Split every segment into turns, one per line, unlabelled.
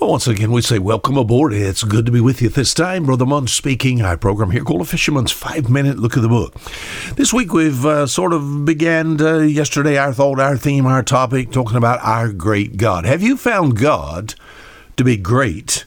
Well, once again, we say welcome aboard. It's good to be with you this time. Brother Munn speaking. Our program here called A Fisherman's Five Minute Look at the Book. This week we've uh, sort of began uh, yesterday our thought, our theme, our topic, talking about our great God. Have you found God to be great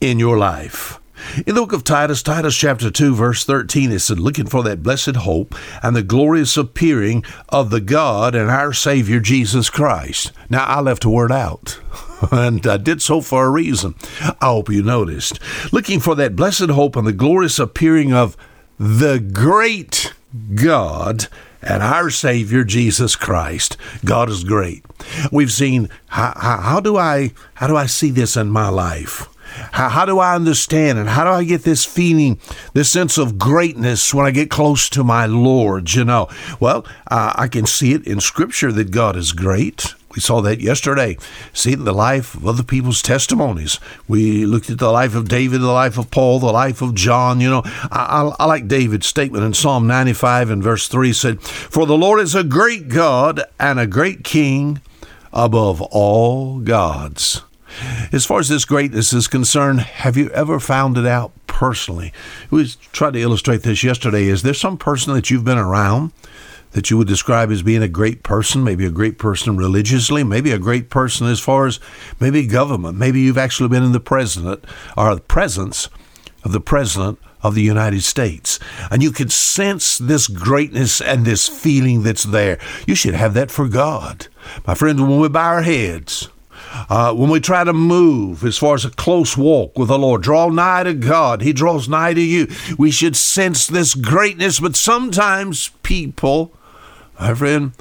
in your life? In the book of Titus, Titus chapter 2, verse 13, it said, Looking for that blessed hope and the glorious appearing of the God and our Savior Jesus Christ. Now, I left a word out. and I did so for a reason. I hope you noticed. Looking for that blessed hope and the glorious appearing of the great God and our Savior Jesus Christ. God is great. We've seen how, how, how, do I how do I see this in my life? How, how do I understand and how do I get this feeling, this sense of greatness when I get close to my Lord? You know, well, uh, I can see it in Scripture that God is great. We saw that yesterday. See the life of other people's testimonies. We looked at the life of David, the life of Paul, the life of John. You know, I, I, I like David's statement in Psalm 95 and verse 3 said, For the Lord is a great God and a great King above all gods. As far as this greatness is concerned, have you ever found it out personally? We tried to illustrate this yesterday. Is there some person that you've been around that you would describe as being a great person, maybe a great person religiously, maybe a great person as far as maybe government. Maybe you've actually been in the president or the presence of the president of the United States. And you can sense this greatness and this feeling that's there. You should have that for God. My friends, when we bow our heads, uh, when we try to move as far as a close walk with the Lord, draw nigh to God, He draws nigh to you. We should sense this greatness, but sometimes people my friend,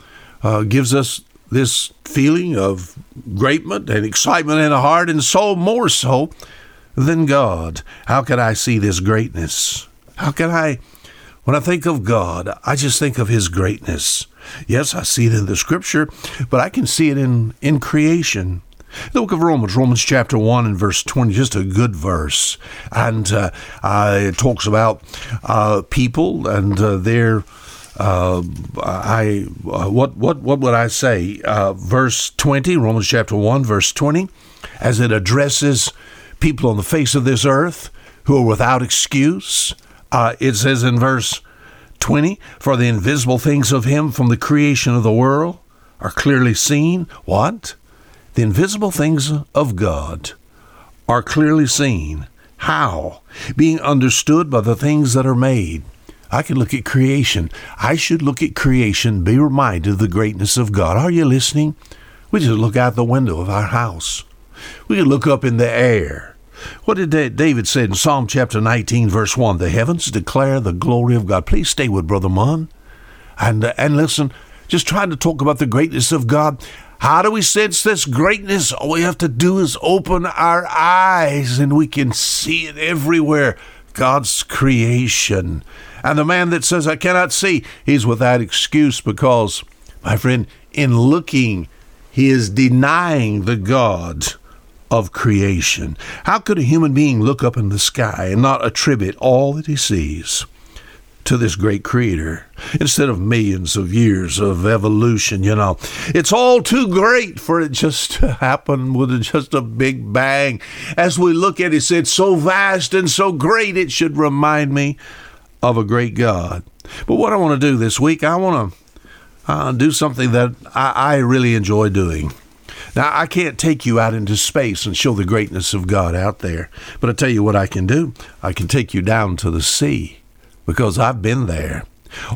uh, gives us this feeling of greatment and excitement in the heart and soul, more so than God. How can I see this greatness? How can I, when I think of God, I just think of His greatness. Yes, I see it in the Scripture, but I can see it in, in creation. The book of Romans, Romans chapter 1 and verse 20, just a good verse. And uh, uh, it talks about uh, people and uh, their uh, I uh, what what what would I say? Uh, verse twenty, Romans chapter one, verse twenty, as it addresses people on the face of this earth who are without excuse. Uh, it says in verse twenty, "For the invisible things of Him from the creation of the world are clearly seen." What? The invisible things of God are clearly seen. How? Being understood by the things that are made I can look at creation. I should look at creation, be reminded of the greatness of God. Are you listening? We just look out the window of our house. We can look up in the air. What did David say in Psalm chapter 19, verse 1? The heavens declare the glory of God. Please stay with Brother Munn and, uh, and listen. Just trying to talk about the greatness of God. How do we sense this greatness? All we have to do is open our eyes and we can see it everywhere. God's creation. And the man that says, I cannot see, he's without excuse because, my friend, in looking, he is denying the God of creation. How could a human being look up in the sky and not attribute all that he sees to this great creator instead of millions of years of evolution? You know, it's all too great for it just to happen with just a big bang. As we look at it, it's so vast and so great, it should remind me of a great God. But what I want to do this week, I want to uh, do something that I, I really enjoy doing. Now, I can't take you out into space and show the greatness of God out there, but I tell you what I can do. I can take you down to the sea because I've been there.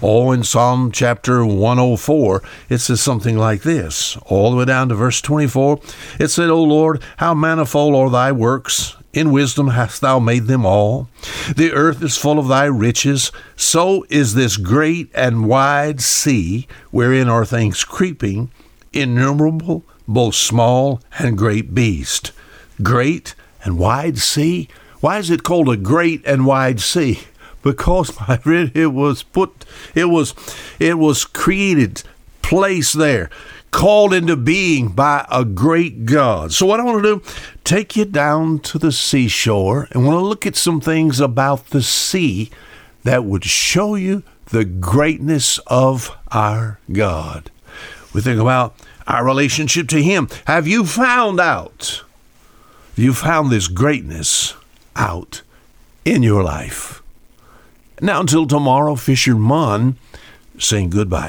Oh, in Psalm chapter 104, it says something like this, all the way down to verse 24. It said, O Lord, how manifold are thy works! In wisdom hast thou made them all. The earth is full of thy riches. So is this great and wide sea, wherein are things creeping, innumerable, both small and great beast. Great and wide sea? Why is it called a great and wide sea? Because my friend, it was put, it was, it was created, placed there called into being by a great God. So, what I want to do, take you down to the seashore and want to look at some things about the sea that would show you the greatness of our God. We think about our relationship to Him. Have you found out you found this greatness out in your life. Now, until tomorrow, Fisher Fisherman saying goodbye.